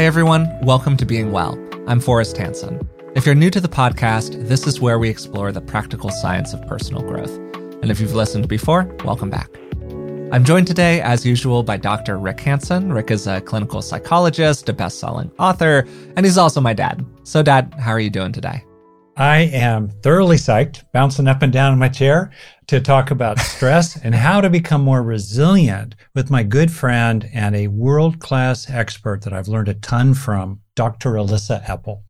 Hey everyone, welcome to Being Well. I'm Forrest Hanson. If you're new to the podcast, this is where we explore the practical science of personal growth. And if you've listened before, welcome back. I'm joined today, as usual, by Dr. Rick Hanson. Rick is a clinical psychologist, a best selling author, and he's also my dad. So, Dad, how are you doing today? I am thoroughly psyched, bouncing up and down in my chair to talk about stress and how to become more resilient with my good friend and a world class expert that I've learned a ton from, Dr. Alyssa Epel.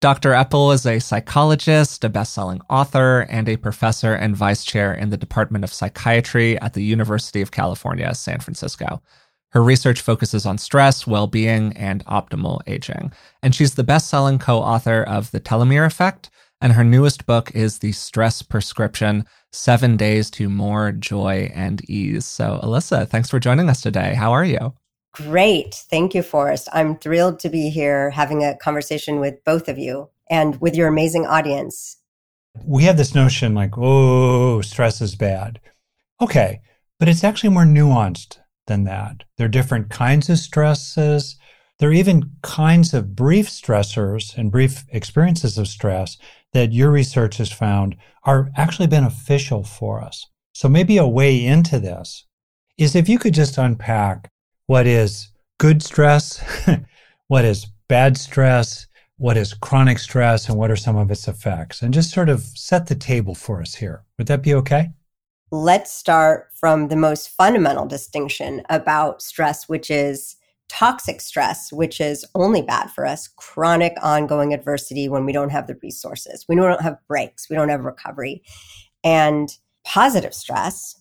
Dr. Epel is a psychologist, a best selling author, and a professor and vice chair in the Department of Psychiatry at the University of California, San Francisco. Her research focuses on stress, well being, and optimal aging. And she's the best selling co author of The Telomere Effect. And her newest book is The Stress Prescription Seven Days to More Joy and Ease. So, Alyssa, thanks for joining us today. How are you? Great. Thank you, Forrest. I'm thrilled to be here having a conversation with both of you and with your amazing audience. We have this notion like, oh, stress is bad. Okay, but it's actually more nuanced than that. There are different kinds of stresses. There are even kinds of brief stressors and brief experiences of stress that your research has found are actually beneficial for us. So maybe a way into this is if you could just unpack what is good stress, what is bad stress, what is chronic stress, and what are some of its effects, and just sort of set the table for us here. Would that be okay? Let's start from the most fundamental distinction about stress, which is toxic stress, which is only bad for us, chronic ongoing adversity when we don't have the resources, we don't have breaks, we don't have recovery, and positive stress,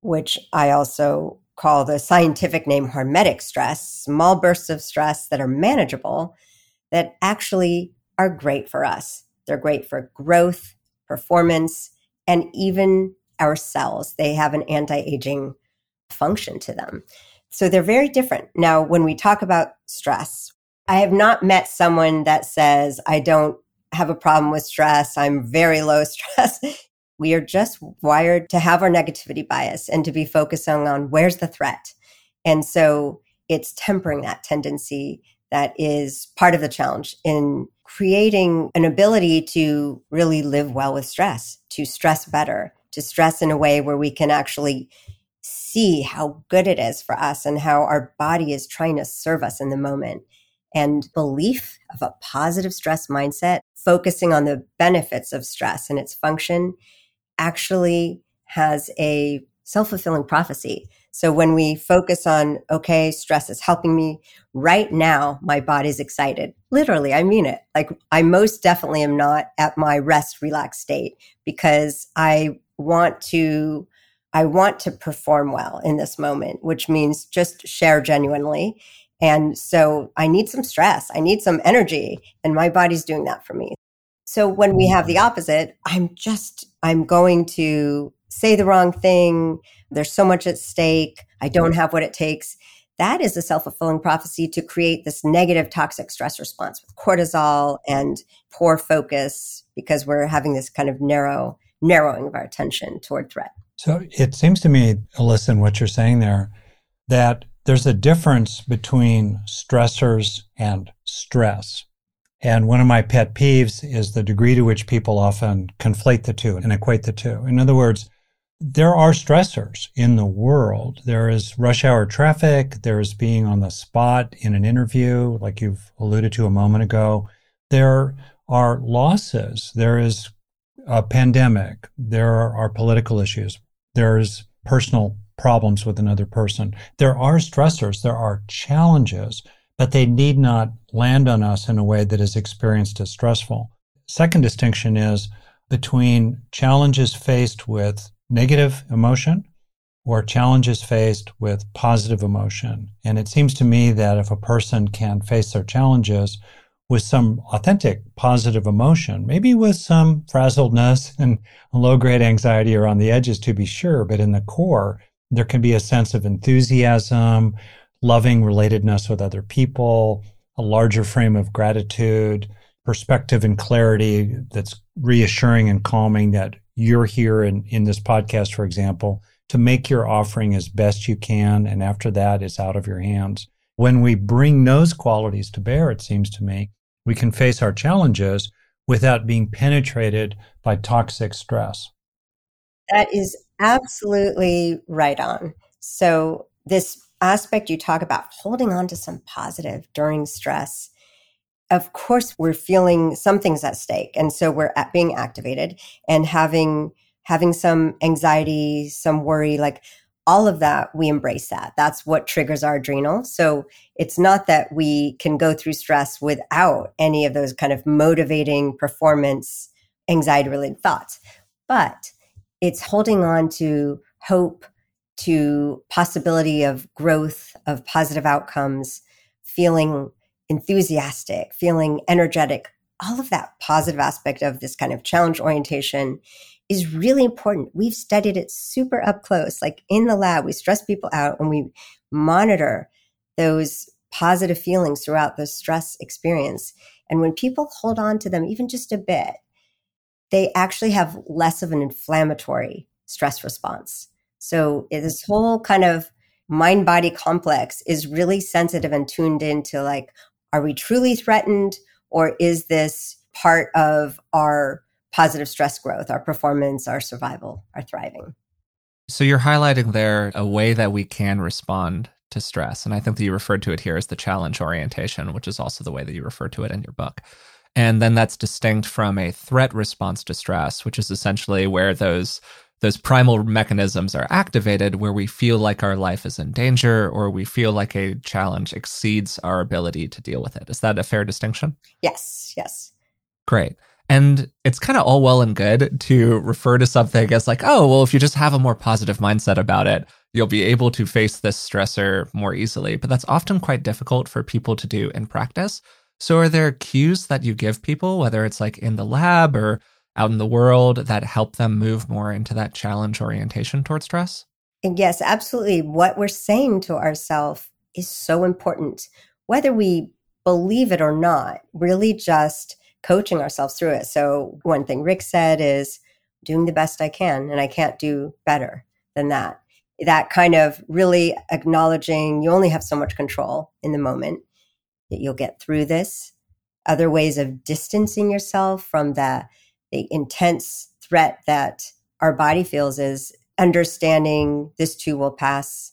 which I also call the scientific name hormetic stress, small bursts of stress that are manageable that actually are great for us. They're great for growth, performance, and even our cells. They have an anti aging function to them. So they're very different. Now, when we talk about stress, I have not met someone that says, I don't have a problem with stress. I'm very low stress. We are just wired to have our negativity bias and to be focusing on where's the threat. And so it's tempering that tendency that is part of the challenge in creating an ability to really live well with stress, to stress better, to stress in a way where we can actually see how good it is for us and how our body is trying to serve us in the moment. And belief of a positive stress mindset, focusing on the benefits of stress and its function actually has a self fulfilling prophecy. So when we focus on, okay, stress is helping me right now, my body's excited. Literally, I mean it. Like I most definitely am not at my rest, relax state because I want to, I want to perform well in this moment, which means just share genuinely. And so I need some stress. I need some energy and my body's doing that for me. So when we have the opposite, I'm just, I'm going to say the wrong thing. There's so much at stake. I don't have what it takes. That is a self fulfilling prophecy to create this negative toxic stress response with cortisol and poor focus because we're having this kind of narrow, narrowing of our attention toward threat. So it seems to me, listen, what you're saying there, that there's a difference between stressors and stress. And one of my pet peeves is the degree to which people often conflate the two and equate the two. In other words, there are stressors in the world. There is rush hour traffic. There is being on the spot in an interview, like you've alluded to a moment ago. There are losses. There is a pandemic. There are political issues. There's personal problems with another person. There are stressors. There are challenges but they need not land on us in a way that is experienced as stressful. Second distinction is between challenges faced with negative emotion or challenges faced with positive emotion. And it seems to me that if a person can face their challenges with some authentic positive emotion, maybe with some frazzledness and low grade anxiety around the edges to be sure, but in the core, there can be a sense of enthusiasm, loving relatedness with other people, a larger frame of gratitude, perspective and clarity that's reassuring and calming that you're here in, in this podcast, for example, to make your offering as best you can. And after that, it's out of your hands. When we bring those qualities to bear, it seems to me, we can face our challenges without being penetrated by toxic stress. That is absolutely right on. So, this aspect you talk about holding on to some positive during stress of course we're feeling something's at stake and so we're being activated and having having some anxiety some worry like all of that we embrace that. That's what triggers our adrenal. So it's not that we can go through stress without any of those kind of motivating performance anxiety related thoughts. But it's holding on to hope to possibility of growth, of positive outcomes, feeling enthusiastic, feeling energetic, all of that positive aspect of this kind of challenge orientation is really important. We've studied it super up close. Like in the lab, we stress people out and we monitor those positive feelings throughout the stress experience. And when people hold on to them even just a bit, they actually have less of an inflammatory stress response. So this whole kind of mind body complex is really sensitive and tuned into like, are we truly threatened or is this part of our positive stress growth, our performance, our survival, our thriving? So you're highlighting there a way that we can respond to stress. And I think that you referred to it here as the challenge orientation, which is also the way that you refer to it in your book. And then that's distinct from a threat response to stress, which is essentially where those those primal mechanisms are activated where we feel like our life is in danger or we feel like a challenge exceeds our ability to deal with it. Is that a fair distinction? Yes, yes. Great. And it's kind of all well and good to refer to something as like, oh, well, if you just have a more positive mindset about it, you'll be able to face this stressor more easily. But that's often quite difficult for people to do in practice. So, are there cues that you give people, whether it's like in the lab or out in the world that help them move more into that challenge orientation towards stress? And yes, absolutely. What we're saying to ourselves is so important, whether we believe it or not, really just coaching ourselves through it. So, one thing Rick said is doing the best I can, and I can't do better than that. That kind of really acknowledging you only have so much control in the moment, that you'll get through this. Other ways of distancing yourself from the the intense threat that our body feels is understanding this too will pass,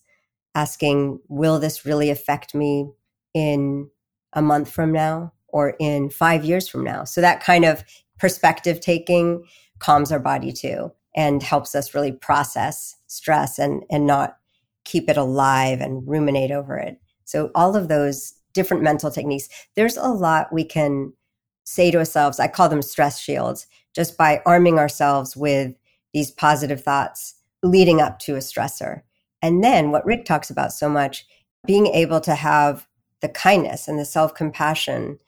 asking, will this really affect me in a month from now or in five years from now? So that kind of perspective taking calms our body too and helps us really process stress and, and not keep it alive and ruminate over it. So all of those different mental techniques, there's a lot we can say to ourselves. I call them stress shields just by arming ourselves with these positive thoughts leading up to a stressor. And then what Rick talks about so much, being able to have the kindness and the self compassion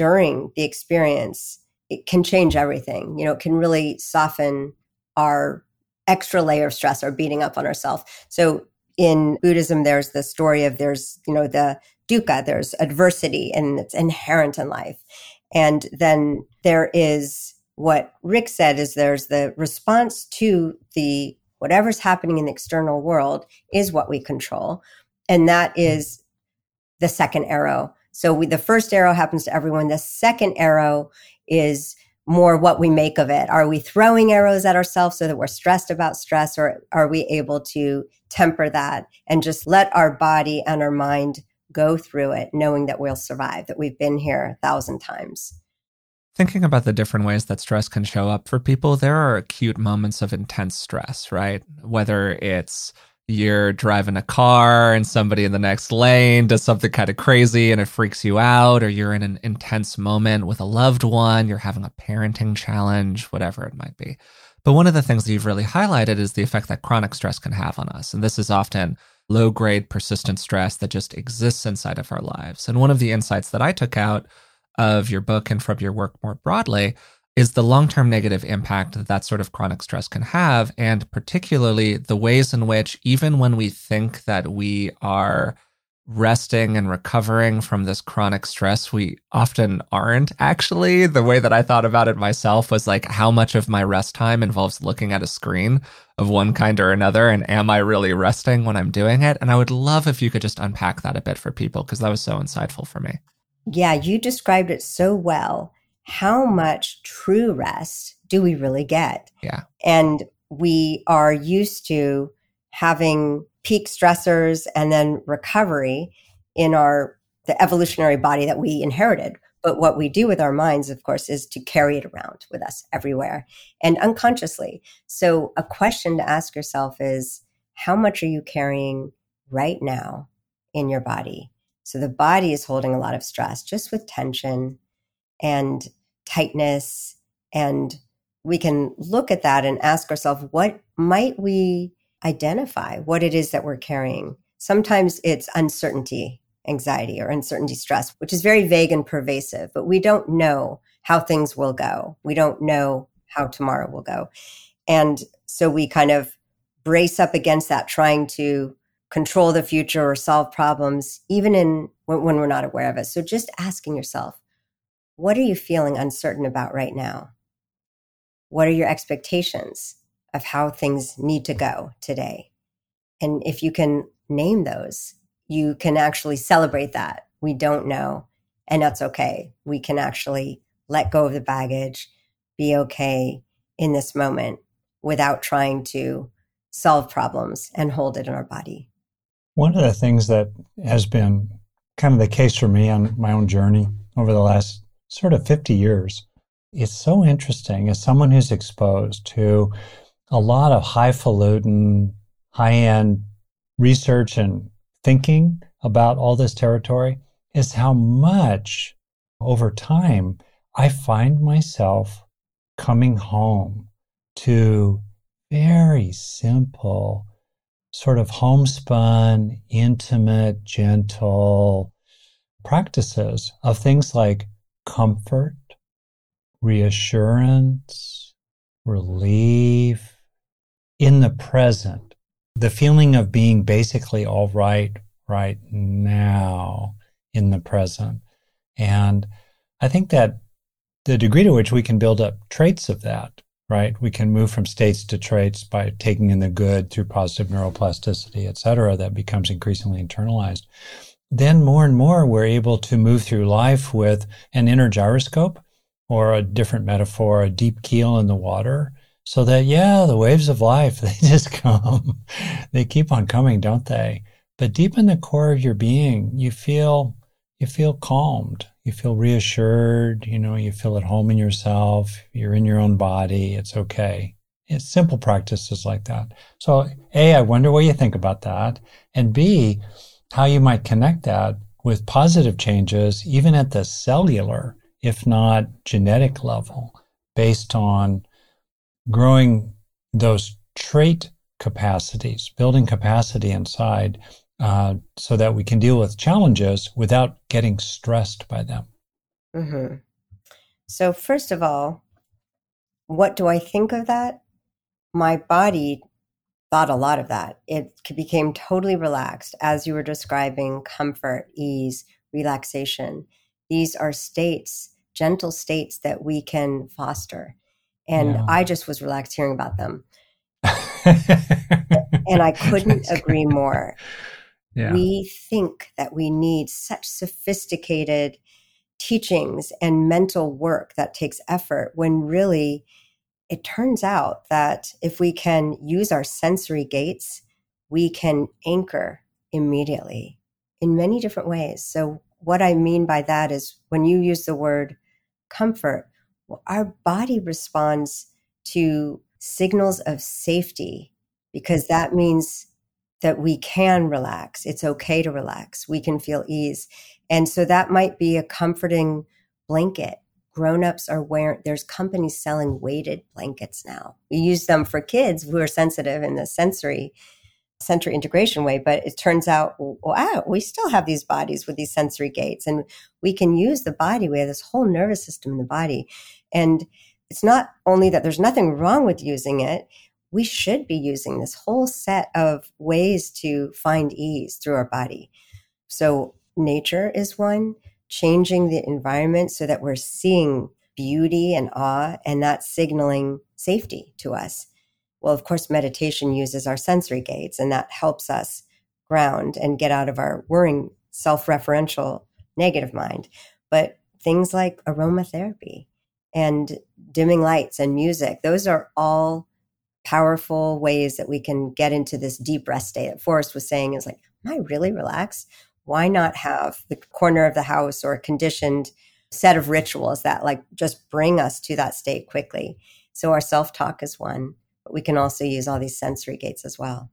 during the experience, it can change everything. You know, it can really soften our extra layer of stress or beating up on ourselves. So in Buddhism, there's the story of there's, you know, the dukkha, there's adversity and it's inherent in life. And then there is what Rick said is there's the response to the whatever's happening in the external world is what we control. And that is the second arrow. So we, the first arrow happens to everyone. The second arrow is more what we make of it. Are we throwing arrows at ourselves so that we're stressed about stress, or are we able to temper that and just let our body and our mind go through it, knowing that we'll survive, that we've been here a thousand times? Thinking about the different ways that stress can show up for people, there are acute moments of intense stress, right? Whether it's you're driving a car and somebody in the next lane does something kind of crazy and it freaks you out, or you're in an intense moment with a loved one, you're having a parenting challenge, whatever it might be. But one of the things that you've really highlighted is the effect that chronic stress can have on us. And this is often low grade persistent stress that just exists inside of our lives. And one of the insights that I took out of your book and from your work more broadly is the long term negative impact that that sort of chronic stress can have, and particularly the ways in which, even when we think that we are resting and recovering from this chronic stress, we often aren't actually. The way that I thought about it myself was like, how much of my rest time involves looking at a screen of one kind or another? And am I really resting when I'm doing it? And I would love if you could just unpack that a bit for people because that was so insightful for me. Yeah, you described it so well. How much true rest do we really get? Yeah. And we are used to having peak stressors and then recovery in our the evolutionary body that we inherited but what we do with our minds of course is to carry it around with us everywhere and unconsciously so a question to ask yourself is how much are you carrying right now in your body so the body is holding a lot of stress just with tension and tightness and we can look at that and ask ourselves what might we identify what it is that we're carrying. Sometimes it's uncertainty, anxiety, or uncertainty stress, which is very vague and pervasive, but we don't know how things will go. We don't know how tomorrow will go. And so we kind of brace up against that, trying to control the future or solve problems, even in when, when we're not aware of it. So just asking yourself, what are you feeling uncertain about right now? What are your expectations? of how things need to go today. And if you can name those, you can actually celebrate that. We don't know, and that's okay. We can actually let go of the baggage, be okay in this moment without trying to solve problems and hold it in our body. One of the things that has been kind of the case for me on my own journey over the last sort of 50 years, it's so interesting as someone who's exposed to a lot of highfalutin, high end research and thinking about all this territory is how much over time I find myself coming home to very simple, sort of homespun, intimate, gentle practices of things like comfort, reassurance, relief, in the present, the feeling of being basically all right right now in the present. And I think that the degree to which we can build up traits of that, right? We can move from states to traits by taking in the good through positive neuroplasticity, et cetera, that becomes increasingly internalized. Then more and more, we're able to move through life with an inner gyroscope or a different metaphor, a deep keel in the water so that, yeah, the waves of life, they just come. they keep on coming, don't they? But deep in the core of your being, you feel, you feel calmed. You feel reassured. You know, you feel at home in yourself. You're in your own body. It's okay. It's simple practices like that. So, A, I wonder what you think about that. And B, how you might connect that with positive changes, even at the cellular, if not genetic level, based on growing those trait capacities, building capacity inside uh, so that we can deal with challenges without getting stressed by them. Mm-hmm. So, first of all, what do I think of that? My body thought a lot of that. It became totally relaxed as you were describing comfort, ease, relaxation. These are states, gentle states that we can foster. And yeah. I just was relaxed hearing about them. and I couldn't agree more. Yeah. We think that we need such sophisticated teachings and mental work that takes effort when really it turns out that if we can use our sensory gates, we can anchor immediately in many different ways. So, what I mean by that is when you use the word comfort, our body responds to signals of safety because that means that we can relax. It's okay to relax. We can feel ease. And so that might be a comforting blanket. Grown-ups are wearing there's companies selling weighted blankets now. We use them for kids who are sensitive in the sensory sensory integration way, but it turns out, wow, we still have these bodies with these sensory gates and we can use the body. We have this whole nervous system in the body. And it's not only that there's nothing wrong with using it, we should be using this whole set of ways to find ease through our body. So, nature is one, changing the environment so that we're seeing beauty and awe, and that's signaling safety to us. Well, of course, meditation uses our sensory gates, and that helps us ground and get out of our worrying, self referential negative mind. But things like aromatherapy and dimming lights and music, those are all powerful ways that we can get into this deep rest state that Forrest was saying is like, am I really relaxed? Why not have the corner of the house or a conditioned set of rituals that like just bring us to that state quickly? So our self talk is one, but we can also use all these sensory gates as well.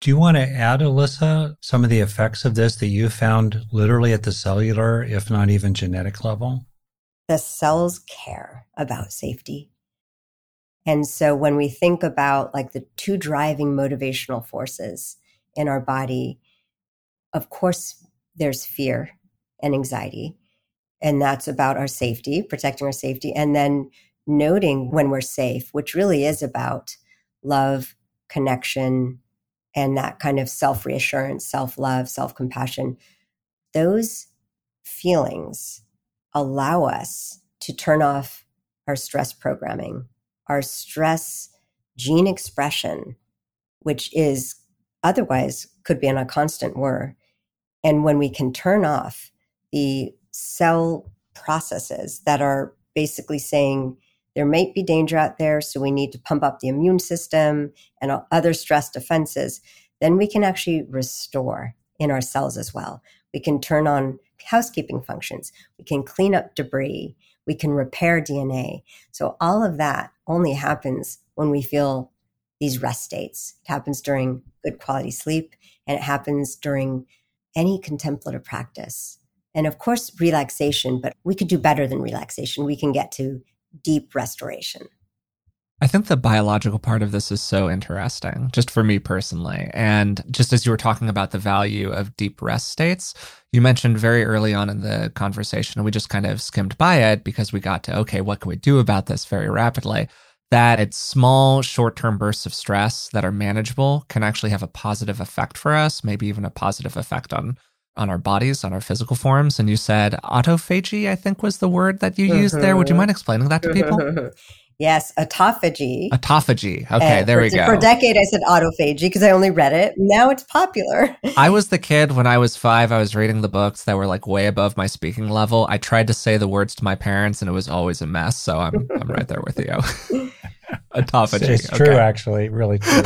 Do you want to add, Alyssa, some of the effects of this that you found literally at the cellular, if not even genetic level? The cells care about safety. And so when we think about like the two driving motivational forces in our body, of course, there's fear and anxiety. And that's about our safety, protecting our safety. And then noting when we're safe, which really is about love, connection, and that kind of self reassurance, self love, self compassion. Those feelings allow us to turn off our stress programming, our stress gene expression, which is otherwise could be in a constant whir. And when we can turn off the cell processes that are basically saying, there might be danger out there, so we need to pump up the immune system and other stress defenses. Then we can actually restore in our cells as well. We can turn on housekeeping functions. We can clean up debris. We can repair DNA. So all of that only happens when we feel these rest states. It happens during good quality sleep and it happens during any contemplative practice. And of course, relaxation, but we could do better than relaxation. We can get to deep restoration. I think the biological part of this is so interesting, just for me personally. And just as you were talking about the value of deep rest states, you mentioned very early on in the conversation, and we just kind of skimmed by it because we got to, okay, what can we do about this very rapidly? That it's small, short term bursts of stress that are manageable can actually have a positive effect for us, maybe even a positive effect on on our bodies, on our physical forms. And you said autophagy, I think was the word that you used there. Would you mm-hmm. mind explaining that to people? Yes, autophagy. Autophagy. Okay, there for, we go. For a decade, I said autophagy because I only read it. Now it's popular. I was the kid when I was five. I was reading the books that were like way above my speaking level. I tried to say the words to my parents, and it was always a mess. So I'm I'm right there with you. autophagy. It's true, okay. actually, really true.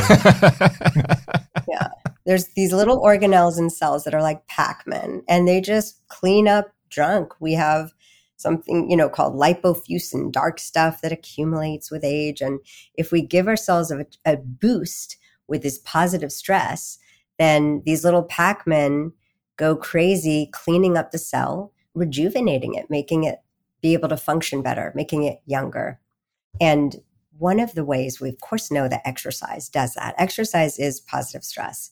yeah, there's these little organelles in cells that are like Pac-Man, and they just clean up junk. We have something, you know, called lipofuscin, dark stuff that accumulates with age. And if we give ourselves a, a boost with this positive stress, then these little Pac-Men go crazy cleaning up the cell, rejuvenating it, making it be able to function better, making it younger. And one of the ways we, of course, know that exercise does that. Exercise is positive stress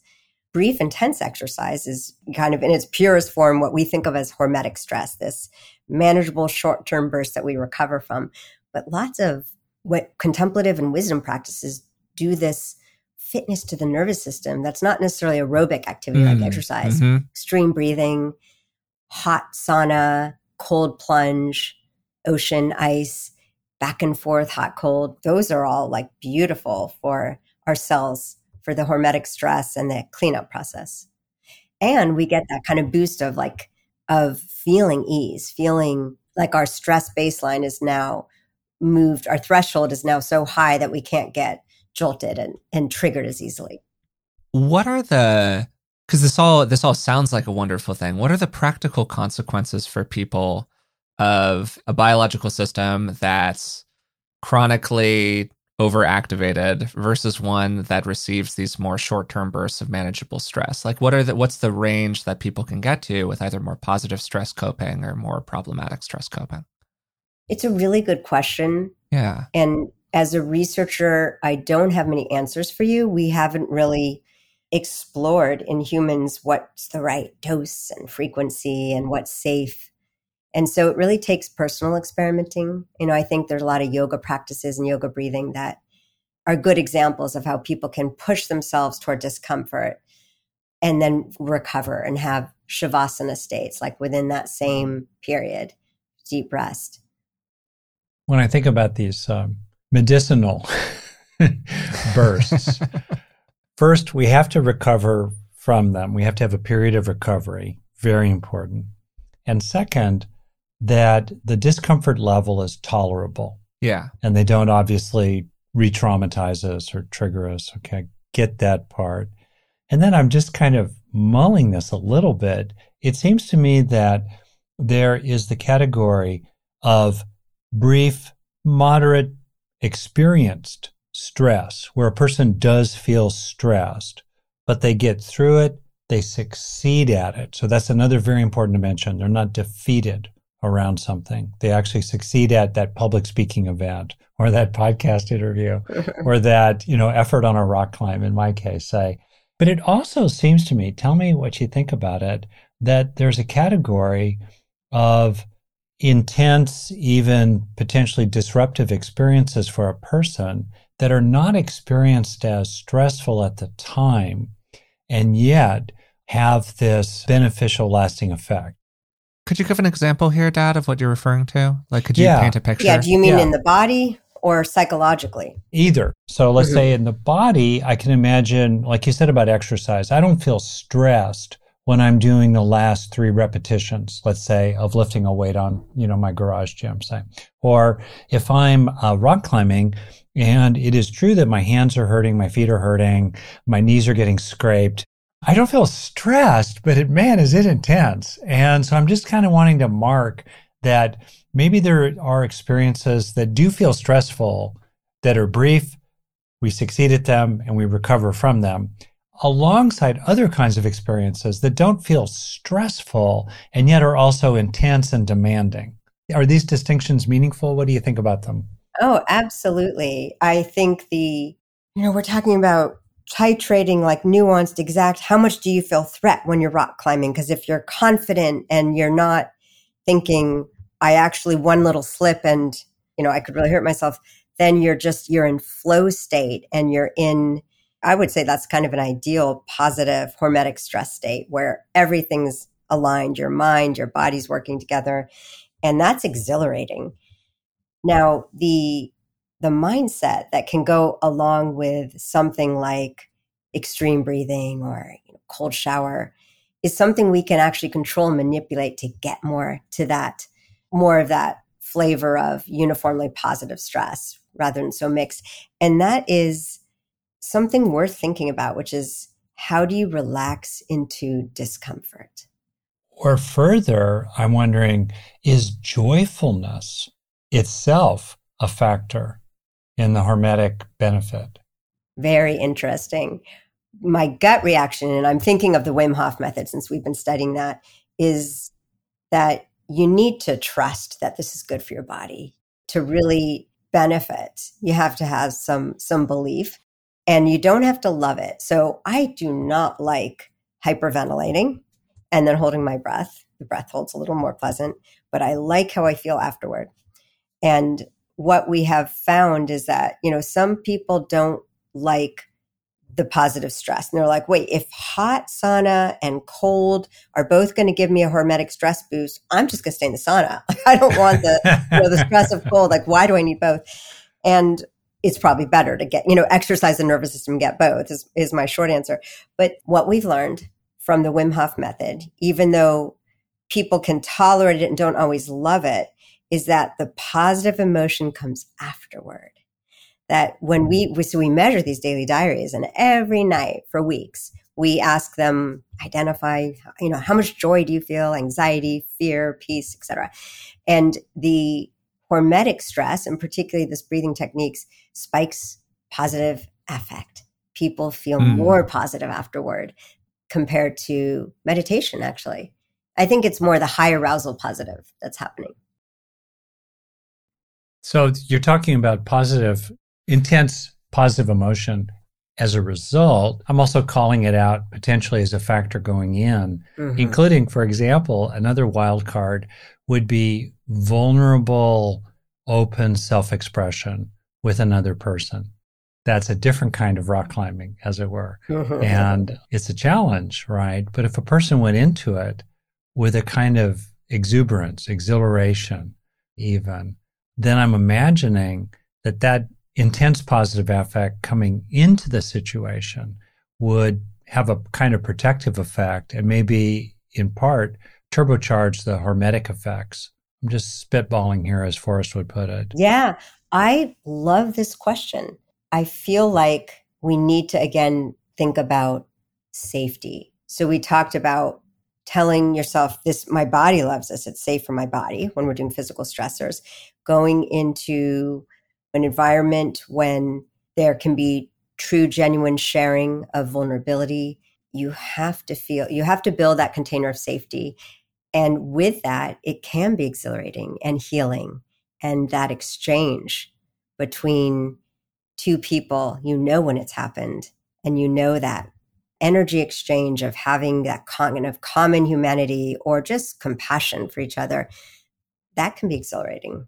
brief, intense exercise is kind of in its purest form what we think of as hormetic stress, this manageable short term burst that we recover from. But lots of what contemplative and wisdom practices do this fitness to the nervous system that's not necessarily aerobic activity mm, like exercise, mm-hmm. extreme breathing, hot sauna, cold plunge, ocean ice, back and forth, hot, cold. Those are all like beautiful for our cells for the hormetic stress and the cleanup process. And we get that kind of boost of like, of feeling ease, feeling like our stress baseline is now moved, our threshold is now so high that we can't get jolted and, and triggered as easily. What are the because this all this all sounds like a wonderful thing. What are the practical consequences for people of a biological system that's chronically overactivated versus one that receives these more short-term bursts of manageable stress? Like what are the what's the range that people can get to with either more positive stress coping or more problematic stress coping? It's a really good question. Yeah. And as a researcher i don't have many answers for you. We haven't really explored in humans what's the right dose and frequency and what's safe and so it really takes personal experimenting. You know, I think there's a lot of yoga practices and yoga breathing that are good examples of how people can push themselves toward discomfort. and then recover and have shavasana states like within that same period, deep rest. When I think about these um, medicinal bursts, first we have to recover from them. We have to have a period of recovery, very important. And second, that the discomfort level is tolerable. Yeah. And they don't obviously re traumatize us or trigger us. Okay. Get that part. And then I'm just kind of mulling this a little bit. It seems to me that there is the category of brief, moderate, experienced stress, where a person does feel stressed, but they get through it, they succeed at it. So that's another very important dimension. They're not defeated around something. They actually succeed at that public speaking event or that podcast interview or that, you know, effort on a rock climb in my case, say. But it also seems to me, tell me what you think about it, that there's a category of intense, even potentially disruptive experiences for a person that are not experienced as stressful at the time and yet have this beneficial lasting effect. Could you give an example here, Dad, of what you're referring to? Like, could you Yeah. paint a picture? Yeah. Do you mean Yeah. in the body or psychologically? Either. So let's Mhm. say in the body, I can imagine, like you said about exercise, I don't feel stressed when I'm doing the last three repetitions, let's say, of lifting a weight on, you know, my garage gym, say. Or if I'm uh, rock climbing and it is true that my hands are hurting, my feet are hurting, my knees are getting scraped. I don't feel stressed, but it, man, is it intense. And so I'm just kind of wanting to mark that maybe there are experiences that do feel stressful that are brief, we succeed at them and we recover from them, alongside other kinds of experiences that don't feel stressful and yet are also intense and demanding. Are these distinctions meaningful? What do you think about them? Oh, absolutely. I think the, you know, we're talking about titrating like nuanced, exact. How much do you feel threat when you're rock climbing? Because if you're confident and you're not thinking, I actually one little slip and, you know, I could really hurt myself, then you're just, you're in flow state and you're in, I would say that's kind of an ideal positive hormetic stress state where everything's aligned, your mind, your body's working together. And that's exhilarating. Now, the the mindset that can go along with something like extreme breathing or you know, cold shower is something we can actually control and manipulate to get more to that more of that flavor of uniformly positive stress rather than so mixed. And that is something worth thinking about which is how do you relax into discomfort? Or further, I'm wondering is joyfulness itself a factor in the hormetic benefit? Very interesting. My gut reaction, and I'm thinking of the Wim Hof method since we've been studying that, is that you need to trust that this is good for your body to really benefit. You have to have some some belief and you don't have to love it. So I do not like hyperventilating and then holding my breath. The breath holds a little more pleasant, but I like how I feel afterward. And what we have found is that, you know, some people don't like the positive stress. And they're like, wait, if hot sauna and cold are both going to give me a hormetic stress boost, I'm just going to stay in the sauna. I don't want the, you know, the stress of cold. Like, why do I need both? And it's probably better to get, you know, exercise the nervous system, get both is, is my short answer. But what we've learned from the Wim Hof method, even though people can tolerate it and don't always love it, is that the positive emotion comes afterward. That when we, we so we measure these daily diaries, and every night for weeks, we ask them identify, you know, how much joy do you feel, anxiety, fear, peace, etc. And the hormetic stress, and particularly this breathing techniques, spikes positive affect. People feel Mm. more positive afterward compared to meditation, actually. I think it's more the high arousal positive that's happening. So you're talking about positive, intense positive emotion. As a result, I'm also calling it out potentially as a factor going in, Mhm. including, for example, another wild card would be vulnerable, open self expression with another person. that's a different kind of rock climbing, as it were. Mhm. And it's a challenge, right? But if a person went into it with a kind of exuberance, exhilaration, even, then I'm imagining that that intense positive affect coming into the situation would have a kind of protective effect and maybe in part turbocharge the hormetic effects. I'm just spitballing here, as Forrest would put it. Yeah, I love this question. I feel like we need to again think about safety. So we talked about telling yourself this my body loves this. It's safe for my body when we're doing physical stressors. Going into an environment when there can be true genuine sharing of vulnerability you have to feel you have to build that container of safety. And with that it can be exhilarating and healing and that exchange between two people. You know when it's happened and you know that energy exchange of having that kind of common humanity or just compassion for each other that can be exhilarating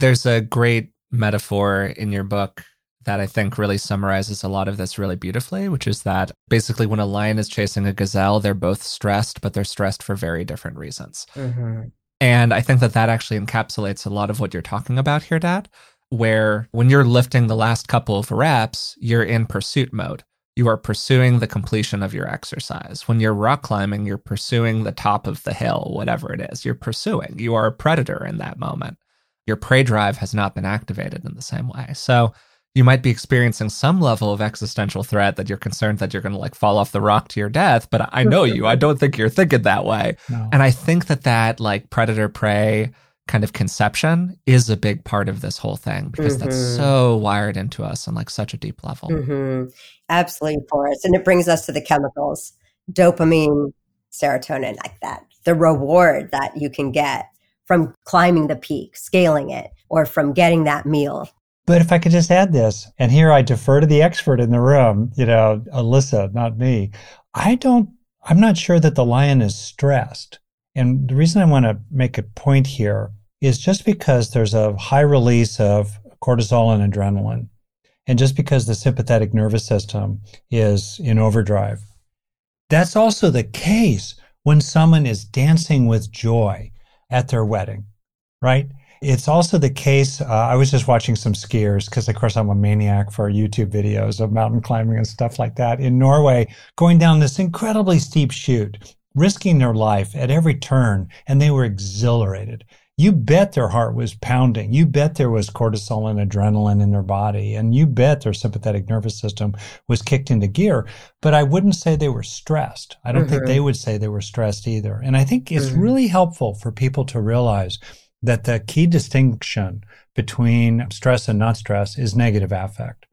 There's a great metaphor in your book that I think really summarizes a lot of this really beautifully, which is that basically when a lion is chasing a gazelle, they're both stressed, but they're stressed for very different reasons. Mm-hmm. And I think that that actually encapsulates a lot of what you're talking about here, Dad, where when you're lifting the last couple of reps, you're in pursuit mode. You are pursuing the completion of your exercise. When you're rock climbing, you're pursuing the top of the hill, whatever it is. You're pursuing. You are a predator in that moment. Your prey drive has not been activated in the same way. So you might be experiencing some level of existential threat that you're concerned that you're going to like fall off the rock to your death. But I know you. I don't think you're thinking that way. No. And I think that that like predator prey kind of conception is a big part of this whole thing because that's Mhm. so wired into us on like such a deep level. hmm Absolutely, Forrest. And it brings us to the chemicals dopamine, serotonin, like that. The reward that you can get from climbing the peak, scaling it, or from getting that meal. But if I could just add this, and here I defer to the expert in the room, you know, Alyssa, not me. I don't, I'm not sure that the lion is stressed. And the reason I want to make a point here is just because there's a high release of cortisol and adrenaline, and just because the sympathetic nervous system is in overdrive. That's also the case when someone is dancing with joy at their wedding, right? It's also the case. Uh, I was just watching some skiers because, of course, I'm a maniac for YouTube videos of mountain climbing and stuff like that in Norway, going down this incredibly steep chute, risking their life at every turn, and they were exhilarated. You bet their heart was pounding. You bet there was cortisol and adrenaline in their body. And you bet their sympathetic nervous system was kicked into gear. But I wouldn't say they were stressed. I don't think Mhm. they would say they were stressed either. And I think it's Mhm. really helpful for people to realize that the key distinction between stress and not stress is negative affect,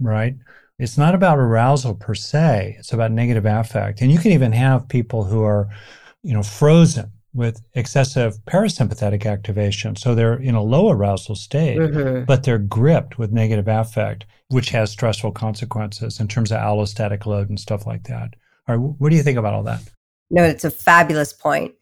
right? It's not about arousal per se. It's about negative affect. And you can even have people who are, you know, frozen with excessive parasympathetic activation. So they're in a low arousal state, Mhm. but they're gripped with negative affect, which has stressful consequences in terms of allostatic load and stuff like that. All right, what do you think about all that? No, it's a fabulous point.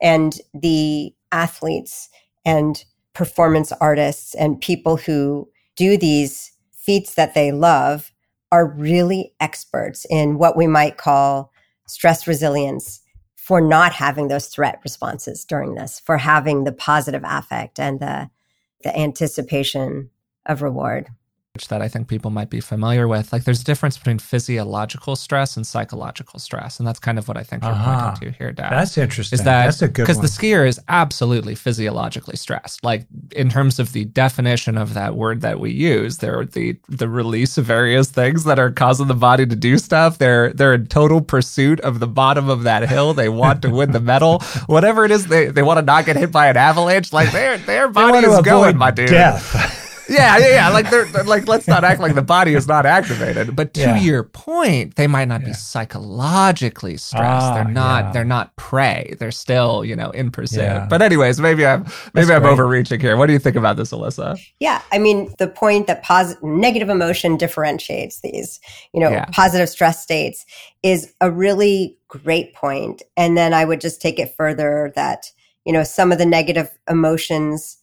And the athletes and performance artists and people who do these feats that they love are really experts in what we might call stress resilience for not having those threat responses during this, for having the positive affect and the, the anticipation of reward. Which that I think people might be familiar with. Like there's a difference between physiological stress and psychological stress. And that's kind of what I think you're Aha. pointing to here, Dad. That's interesting. is that That's a good because the skier is absolutely physiologically stressed like in terms of the definition of that word that we use they're the the release of various things that are causing the body to do stuff they're they're in total pursuit of the bottom of that hill they want to win the medal whatever it is they, they want to not get hit by an avalanche like their their They body is going my dude Death. yeah, yeah, yeah. Like they're, they're- like let's not act like the body is not activated. But to Yeah. your point, they might not be psychologically stressed. Ah, they're not. yeah. They're not prey. They're still you know in pursuit. Yeah. But anyways, maybe I'm maybe That's I'm great. overreaching here. What do you think about this, Alyssa? Yeah, I mean the point that positive negative emotion differentiates these, you know, Yeah. positive stress states is a really great point. And then I would just take it further that, you know, some of the negative emotions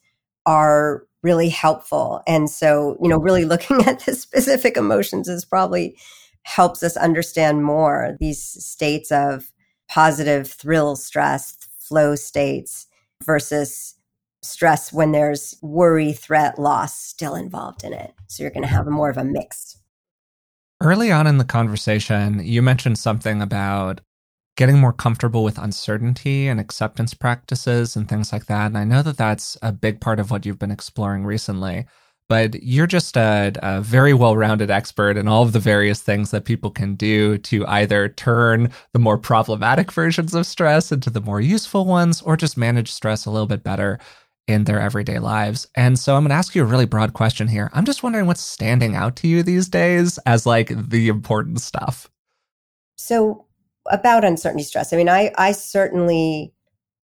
are really helpful. And so, you know, really looking at the specific emotions is probably helps us understand more these states of positive thrill stress, flow states versus stress when there's worry, threat, loss still involved in it. So you're going to have more of a mix. Early on in the conversation, you mentioned something about getting more comfortable with uncertainty and acceptance practices and things like that. And I know that that's a big part of what you've been exploring recently. But you're just a, a very well rounded expert in all of the various things that people can do to either turn the more problematic versions of stress into the more useful ones or just manage stress a little bit better in their everyday lives. And so I'm going to ask you a really broad question here. I'm just wondering what's standing out to you these days as like the important stuff. So about uncertainty stress. I mean, I I certainly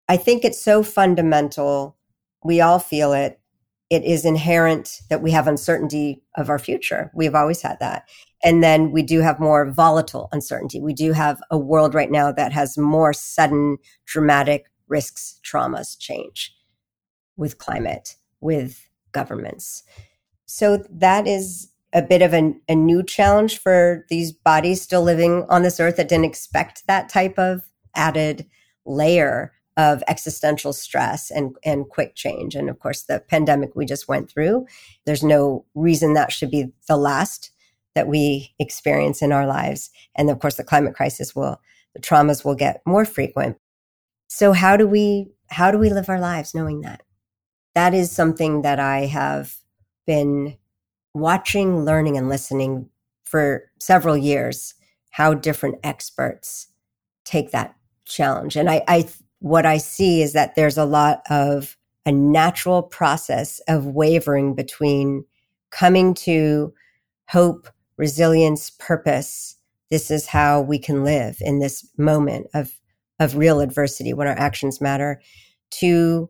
I think it's so fundamental. We all feel it. It is inherent that we have uncertainty of our future. We've always had that. And then we do have more volatile uncertainty. We do have a world right now that has more sudden, dramatic risks, traumas, change with climate, with governments. So that is a bit of a, a new challenge for these bodies still living on this earth that didn't expect that type of added layer of existential stress and, and quick change. And of course, the pandemic we just went through, there's no reason that should be the last that we experience in our lives. And of course, the climate crisis will, the traumas will get more frequent. So how do we, how do we live our lives knowing that? that is something that I have been watching, learning, and listening for several years how different experts take that challenge. And I, I what I see is that there's a lot of a natural process of wavering between coming to hope, resilience, purpose. This is how we can live in this moment of, of real adversity when our actions matter to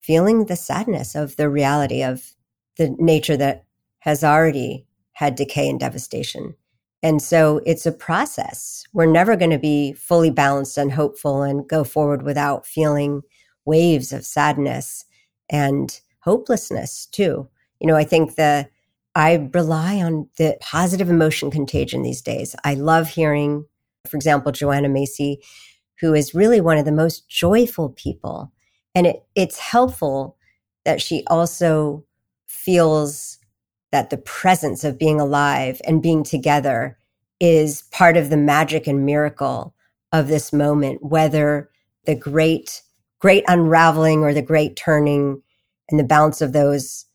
feeling the sadness of the reality of the nature that has already had decay and devastation. And so it's a process. We're never going to be fully balanced and hopeful and go forward without feeling waves of sadness and hopelessness too. You know, I think the I rely on the positive emotion contagion these days. I love hearing, for example, Joanna Macy, who is really one of the most joyful people and it, it's helpful that she also feels that the presence of being alive and being together is part of the magic and miracle of this moment, whether the great, great unraveling or the great turning and the balance of those,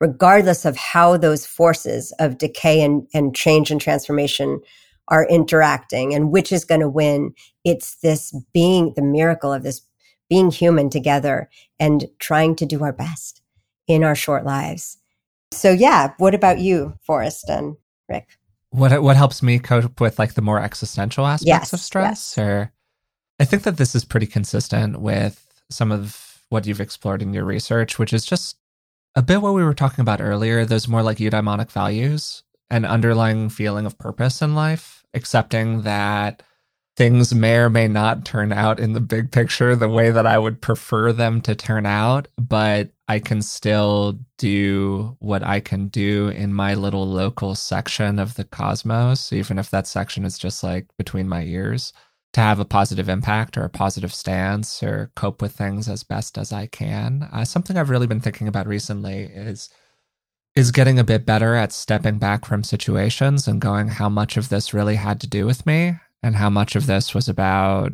regardless of how those forces of decay and, and change and transformation are interacting and which is going to win. It's this being the miracle of this being human together and trying to do our best in our short lives. So yeah, what about you, Forrest and Rick? What what helps me cope with like the more existential aspects yes, of stress? Yes. Or I think that this is pretty consistent with some of what you've explored in your research, which is just a bit what we were talking about earlier, those more like eudaimonic values, an underlying feeling of purpose in life, accepting that things may or may not turn out in the big picture the way that I would prefer them to turn out, but I can still do what I can do in my little local section of the cosmos, even if that section is just like between my ears, to have a positive impact or a positive stance or cope with things as best as I can. Uh, something I've really been thinking about recently is is getting a bit better at stepping back from situations and going how much of this really had to do with me and how much of this was about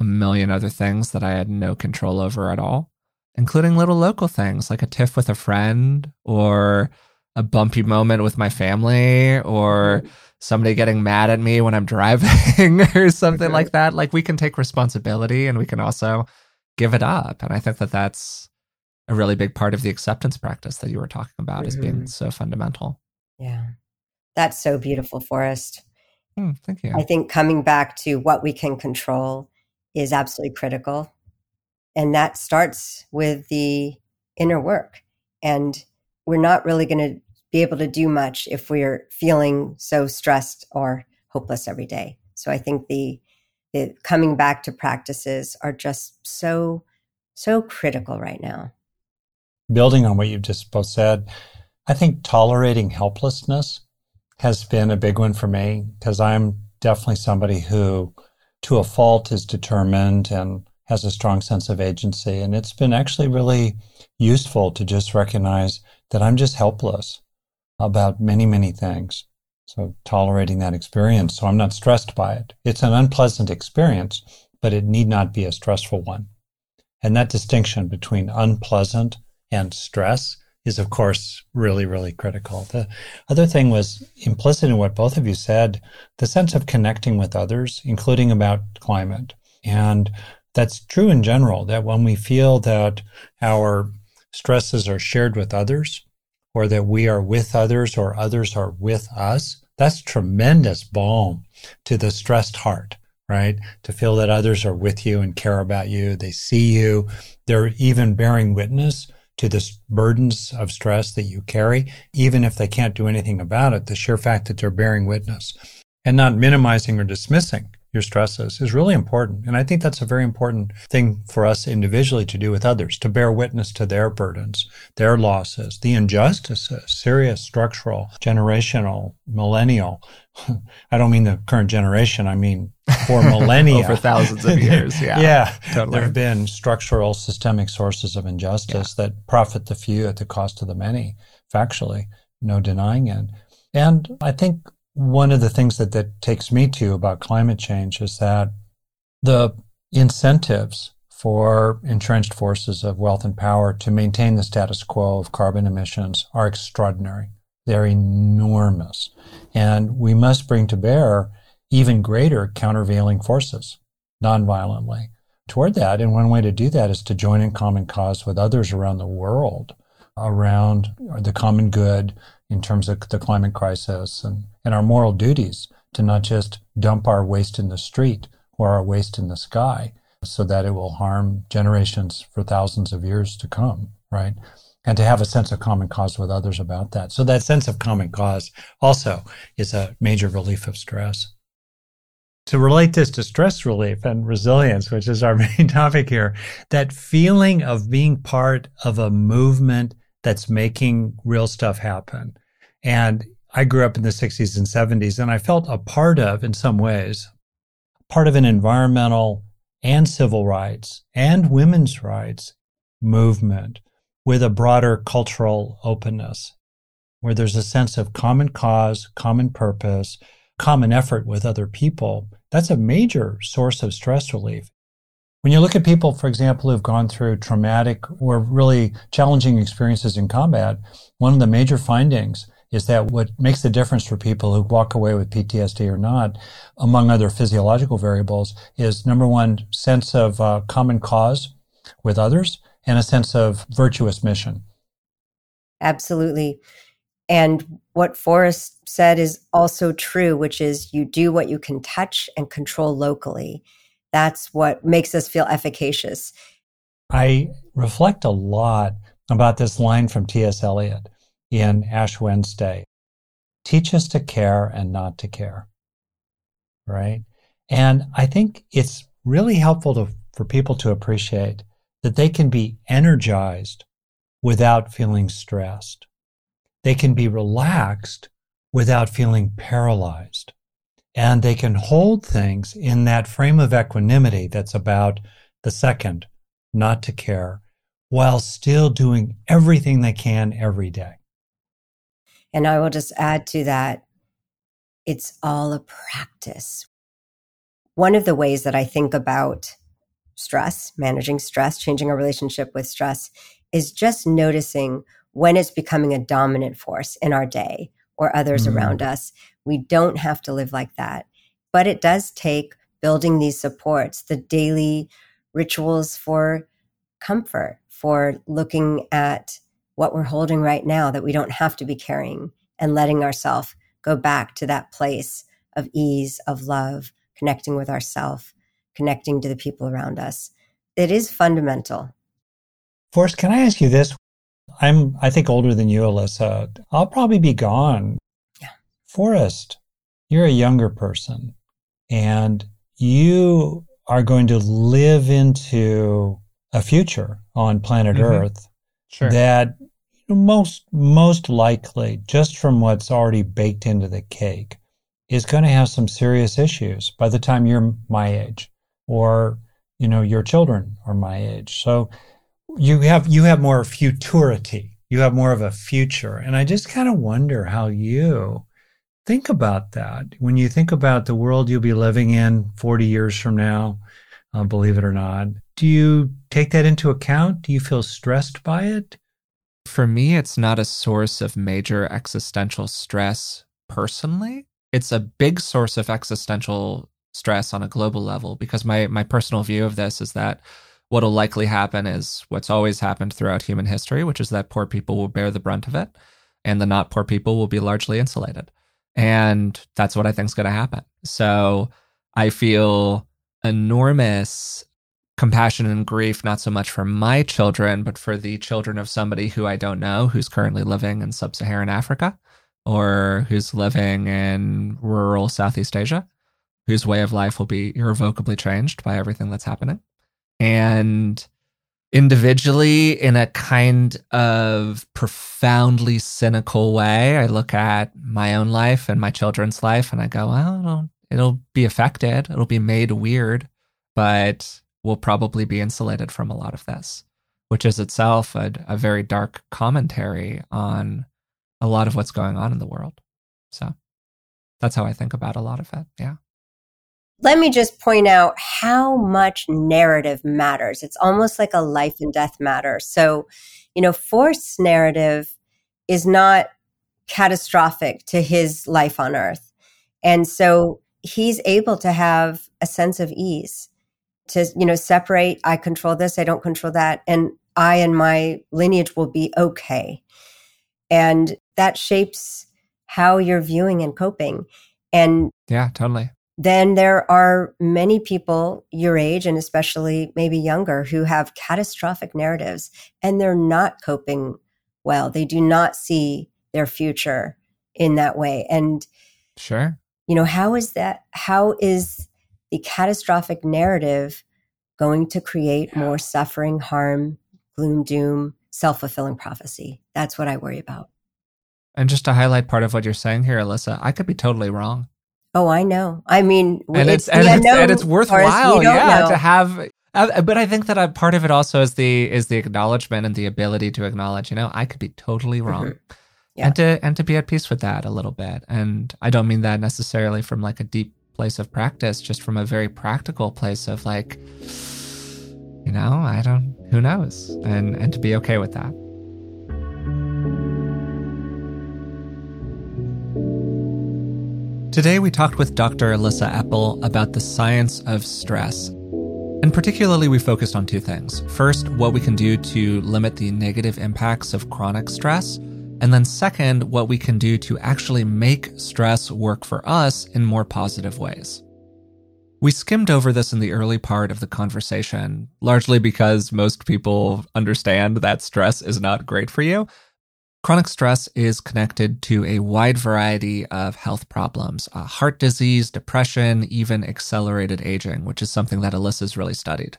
a million other things that I had no control over at all, including little local things like a tiff with a friend or a bumpy moment with my family or mm-hmm. somebody getting mad at me when I'm driving or something like that. Like we can take responsibility and we can also give it up. And I think that that's a really big part of the acceptance practice that you were talking about mm-hmm. as being so fundamental. Yeah. That's so beautiful, Forrest. Mm, thank you. I think coming back to what we can control is absolutely critical. And that starts with the inner work. And we're not really going to be able to do much if we're feeling so stressed or hopeless every day. So I think the, the coming back to practices are just so, so critical right now. building on what you've just both said, I think tolerating helplessness has been a big one for me because I'm definitely somebody who, to a fault, is determined and has a strong sense of agency. And it's been actually really useful to just recognize that I'm just helpless about many, many things. So tolerating that experience so I'm not stressed by it. It's an unpleasant experience, but it need not be a stressful one. And that distinction between unpleasant and stress is, of course, really, really critical. The other thing was implicit in what both of you said the sense of connecting with others, including about climate. And that's true in general, that when we feel that our stresses are shared with others, or that we are with others, or others are with us, that's tremendous balm to the stressed heart, right? To feel that others are with you and care about you. They see you. They're even bearing witness to the burdens of stress that you carry, even if they can't do anything about it. The sheer fact that they're bearing witness and not minimizing or dismissing your stresses is really important. And I think that's a very important thing for us individually to do with others, to bear witness to their burdens, their losses, the injustices, serious, structural, generational, millennial. I don't mean the current generation. I mean for millennia. Over thousands of years. Yeah. yeah. Totally. There have been structural systemic sources of injustice yeah. that profit the few at the cost of the many, factually, no denying it. And I think one of the things that that takes me to about climate change is that the incentives for entrenched forces of wealth and power to maintain the status quo of carbon emissions are extraordinary. They're enormous. And we must bring to bear even greater countervailing forces nonviolently toward that. And one way to do that is to join in common cause with others around the world around the common good in terms of the climate crisis and, and our moral duties to not just dump our waste in the street or our waste in the sky so that it will harm generations for thousands of years to come, right? And to have a sense of common cause with others about that. So that sense of common cause also is a major relief of stress. To relate this to stress relief and resilience, which is our main topic here, that feeling of being part of a movement that's making real stuff happen. And I grew up in the 60s and 70s, and I felt a part of, in some ways, part of an environmental and civil rights and women's rights movement with a broader cultural openness, where there's a sense of common cause, common purpose, common effort with other people. That's a major source of stress relief. When you look at people, for example, who've gone through traumatic or really challenging experiences in combat, one of the major findings is that what makes the difference for people who walk away with PTSD or not, among other physiological variables, is number one, sense of uh, common cause with others and a sense of virtuous mission. Absolutely. And what Forrest said is also true, which is you do what you can touch and control locally. That's what makes us feel efficacious. I reflect a lot about this line from T.S. Eliot in Ash Wednesday teach us to care and not to care. Right. And I think it's really helpful to, for people to appreciate that they can be energized without feeling stressed. They can be relaxed without feeling paralyzed and they can hold things in that frame of equanimity that's about the second, not to care, while still doing everything they can every day. And I will just add to that it's all a practice. One of the ways that I think about stress, managing stress, changing our relationship with stress, is just noticing when it's becoming a dominant force in our day or others mm. around us. We don't have to live like that. But it does take building these supports, the daily rituals for comfort, for looking at what we're holding right now that we don't have to be carrying and letting ourselves go back to that place of ease, of love, connecting with ourself, connecting to the people around us. It is fundamental. Forrest, can I ask you this? I'm, I think, older than you, Elissa. I'll probably be gone. Yeah. Forrest, you're a younger person and you are going to live into a future on planet mm-hmm. Earth sure. that most most likely, just from what's already baked into the cake, is going to have some serious issues by the time you're my age, or you know your children are my age. So you have you have more futurity. You have more of a future, and I just kind of wonder how you think about that when you think about the world you'll be living in 40 years from now. Uh, believe it or not, do you take that into account? Do you feel stressed by it? For me, it's not a source of major existential stress personally. It's a big source of existential stress on a global level because my, my personal view of this is that what'll likely happen is what's always happened throughout human history, which is that poor people will bear the brunt of it and the not poor people will be largely insulated. And that's what I think is going to happen. So I feel enormous compassion and grief, not so much for my children, but for the children of somebody who I don't know who's currently living in sub Saharan Africa or who's living in rural Southeast Asia, whose way of life will be irrevocably changed by everything that's happening. And individually, in a kind of profoundly cynical way, I look at my own life and my children's life and I go, well, it'll, it'll be affected, it'll be made weird, but will probably be insulated from a lot of this, which is itself a, a very dark commentary on a lot of what's going on in the world. So that's how I think about a lot of it. Yeah. Let me just point out how much narrative matters. It's almost like a life and death matter. So, you know, Forrest's narrative is not catastrophic to his life on earth. And so he's able to have a sense of ease to you know separate i control this i don't control that and i and my lineage will be okay. And that shapes how you're viewing and coping. And yeah totally. then there are many people your age and especially maybe younger who have catastrophic narratives and they're not coping well. They do not see their future in that way. And sure. you know how is that how is the catastrophic narrative going to create yeah. more suffering, harm, gloom, doom, self fulfilling prophecy. That's what I worry about. And just to highlight part of what you're saying here, Elissa, I could be totally wrong. Oh, I know. I mean, and it's, it's and, it's and, it's worthwhile, yeah, know. to have. Uh, but I think that a part of it also is the is the acknowledgement and the ability to acknowledge. You know, I could be totally wrong. Mm-hmm. Yeah. And to and to be at peace with that a little bit. And I don't mean that necessarily from like a deep place of practice, just from a very practical place of like, you know, I don't, who knows? And, and to be okay with that. Today, we talked with Dr. Elissa Epel about the science of stress. And particularly, we focused on two things. First, what we can do to limit the negative impacts of chronic stress. And then, second, what we can do to actually make stress work for us in more positive ways. We skimmed over this in the early part of the conversation, largely because most people understand that stress is not great for you. Chronic stress is connected to a wide variety of health problems uh, heart disease, depression, even accelerated aging, which is something that Elissa's really studied.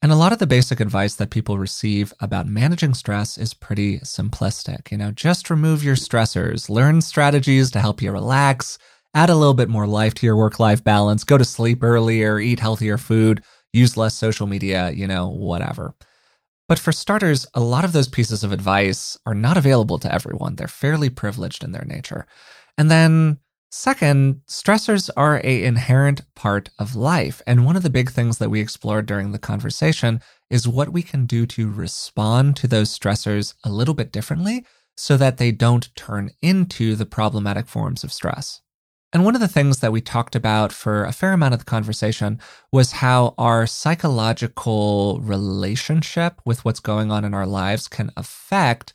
And a lot of the basic advice that people receive about managing stress is pretty simplistic. You know, just remove your stressors, learn strategies to help you relax, add a little bit more life to your work life balance, go to sleep earlier, eat healthier food, use less social media, you know, whatever. But for starters, a lot of those pieces of advice are not available to everyone. They're fairly privileged in their nature. And then Second, stressors are a inherent part of life. And one of the big things that we explored during the conversation is what we can do to respond to those stressors a little bit differently so that they don't turn into the problematic forms of stress. And one of the things that we talked about for a fair amount of the conversation was how our psychological relationship with what's going on in our lives can affect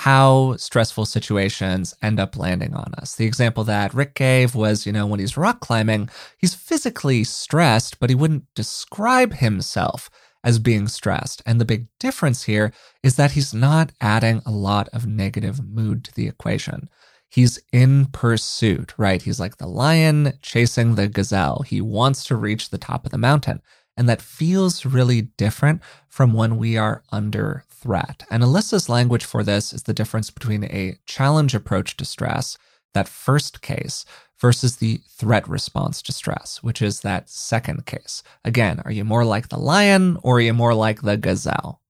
how stressful situations end up landing on us. The example that Rick gave was, you know, when he's rock climbing, he's physically stressed, but he wouldn't describe himself as being stressed. And the big difference here is that he's not adding a lot of negative mood to the equation. He's in pursuit, right? He's like the lion chasing the gazelle. He wants to reach the top of the mountain. and that feels really different from when we are under threat. And Elissa's language for this is the difference between a challenge approach to stress, that first case, versus the threat response to stress, which is that second case. Again, are you more like the lion or are you more like the gazelle?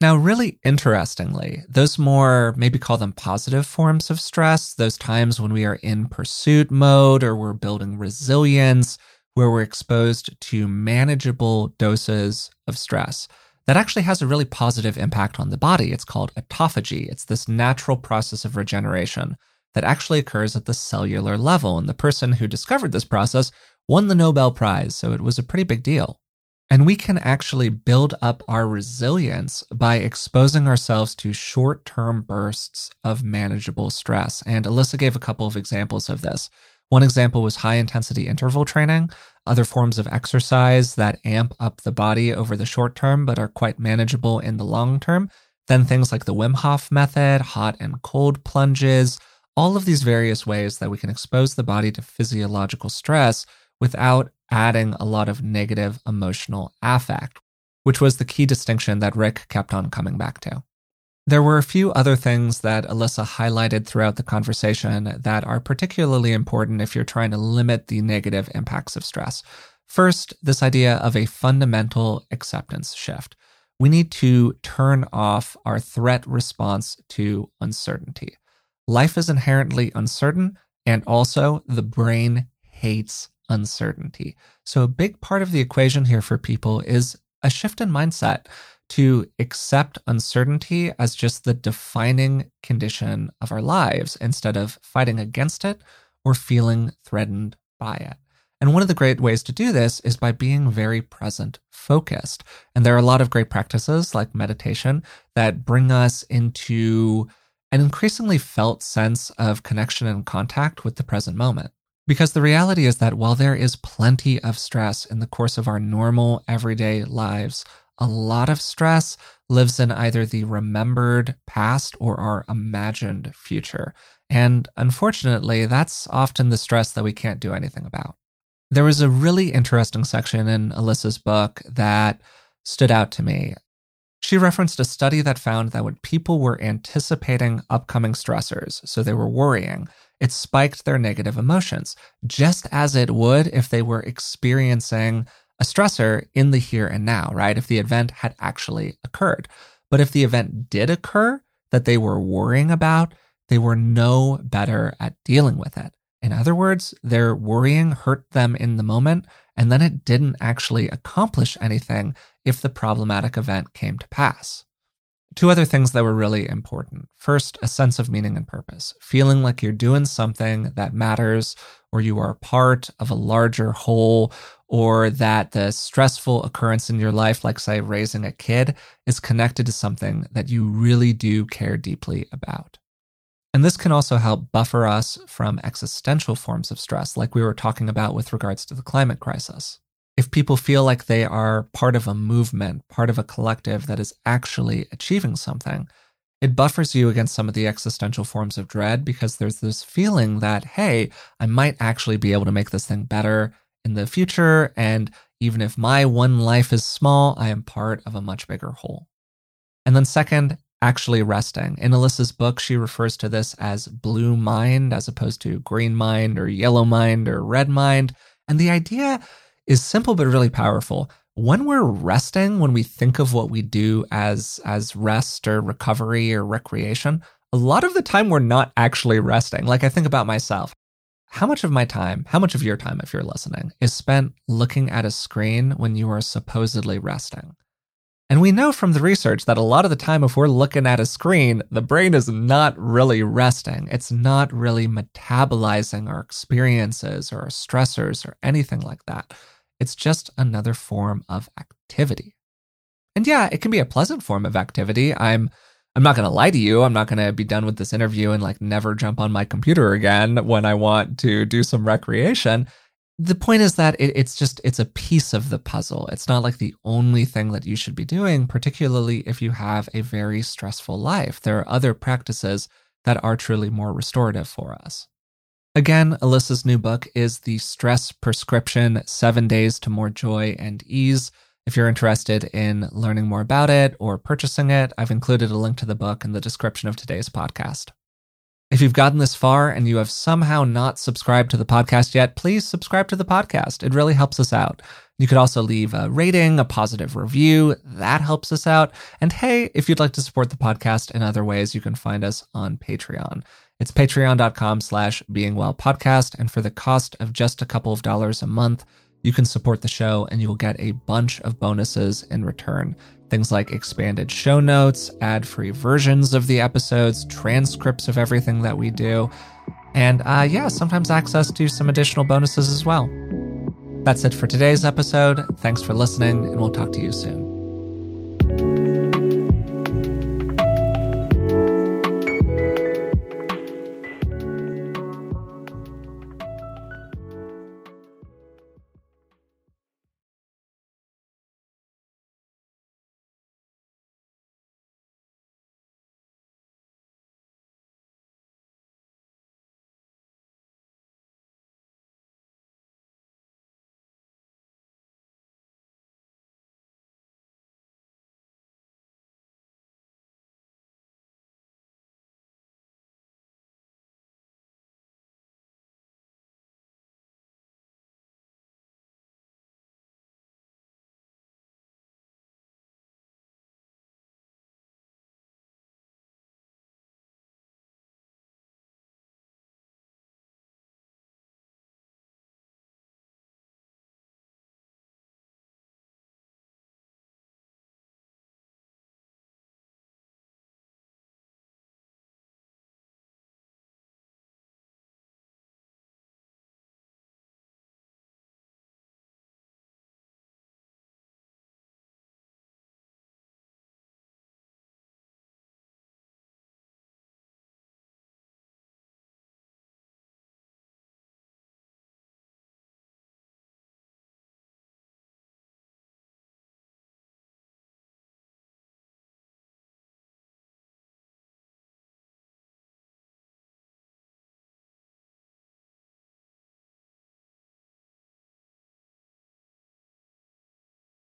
Now, really interestingly, those more, maybe call them positive forms of stress, those times when we are in pursuit mode or we're building resilience, where we're exposed to manageable doses of stress, that actually has a really positive impact on the body. It's called autophagy. It's this natural process of regeneration that actually occurs at the cellular level. And the person who discovered this process won the Nobel Prize, so it was a pretty big deal. And we can actually build up our resilience by exposing ourselves to short term bursts of manageable stress. And Elissa gave a couple of examples of this. One example was high intensity interval training, other forms of exercise that amp up the body over the short term but are quite manageable in the long term. Then things like the Wim Hof method, hot and cold plunges, all of these various ways that we can expose the body to physiological stress without adding a lot of negative emotional affect, which was the key distinction that Rick kept on coming back to. There were a few other things that Elissa highlighted throughout the conversation that are particularly important if you're trying to limit the negative impacts of stress. First, this idea of a fundamental acceptance shift. We need to turn off our threat response to uncertainty. Life is inherently uncertain, and also the brain hates uncertainty. So, a big part of the equation here for people is a shift in mindset to accept uncertainty as just the defining condition of our lives instead of fighting against it or feeling threatened by it. And one of the great ways to do this is by being very present focused. And there are a lot of great practices like meditation that bring us into an increasingly felt sense of connection and contact with the present moment. Because the reality is that while there is plenty of stress in the course of our normal everyday lives, a lot of stress lives in either the remembered past or our imagined future. And unfortunately, that's often the stress that we can't do anything about. There was a really interesting section in Elissa's book that stood out to me. She referenced a study that found that when people were anticipating upcoming stressors, so they were worrying, it spiked their negative emotions, just as it would if they were experiencing a stressor in the here and now, right? If the event had actually occurred. But if the event did occur that they were worrying about, they were no better at dealing with it. In other words, their worrying hurt them in the moment, and then it didn't actually accomplish anything if the problematic event came to pass. Two other things that were really important. First, a sense of meaning and purpose, feeling like you're doing something that matters or you are part of a larger whole or that the stressful occurrence in your life, like say raising a kid, is connected to something that you really do care deeply about. And this can also help buffer us from existential forms of stress, like we were talking about with regards to the climate crisis if people feel like they are part of a movement, part of a collective that is actually achieving something, it buffers you against some of the existential forms of dread because there's this feeling that, hey, I might actually be able to make this thing better in the future. And even if my one life is small, I am part of a much bigger whole. And then, second, actually resting. In Elissa's book, she refers to this as blue mind as opposed to green mind or yellow mind or red mind. And the idea is simple but really powerful. When we're resting, when we think of what we do as as rest or recovery or recreation, a lot of the time we're not actually resting. Like I think about myself. How much of my time, how much of your time if you're listening, is spent looking at a screen when you are supposedly resting? And we know from the research that a lot of the time, if we're looking at a screen, the brain is not really resting. It's not really metabolizing our experiences or our stressors or anything like that. It's just another form of activity. And yeah, it can be a pleasant form of activity. I'm I'm not going to lie to you. I'm not going to be done with this interview and like never jump on my computer again when I want to do some recreation. The point is that it, it's just it's a piece of the puzzle. It's not like the only thing that you should be doing, particularly if you have a very stressful life. There are other practices that are truly more restorative for us. Again, Elissa's new book is The Stress Prescription Seven Days to More Joy and Ease. If you're interested in learning more about it or purchasing it, I've included a link to the book in the description of today's podcast. If you've gotten this far and you have somehow not subscribed to the podcast yet, please subscribe to the podcast. It really helps us out. You could also leave a rating, a positive review. That helps us out. And hey, if you'd like to support the podcast in other ways, you can find us on Patreon. It's patreon.com slash beingwellpodcast. And for the cost of just a couple of dollars a month, you can support the show and you'll get a bunch of bonuses in return. Things like expanded show notes, ad free versions of the episodes, transcripts of everything that we do, and uh, yeah, sometimes access to some additional bonuses as well. That's it for today's episode. Thanks for listening, and we'll talk to you soon.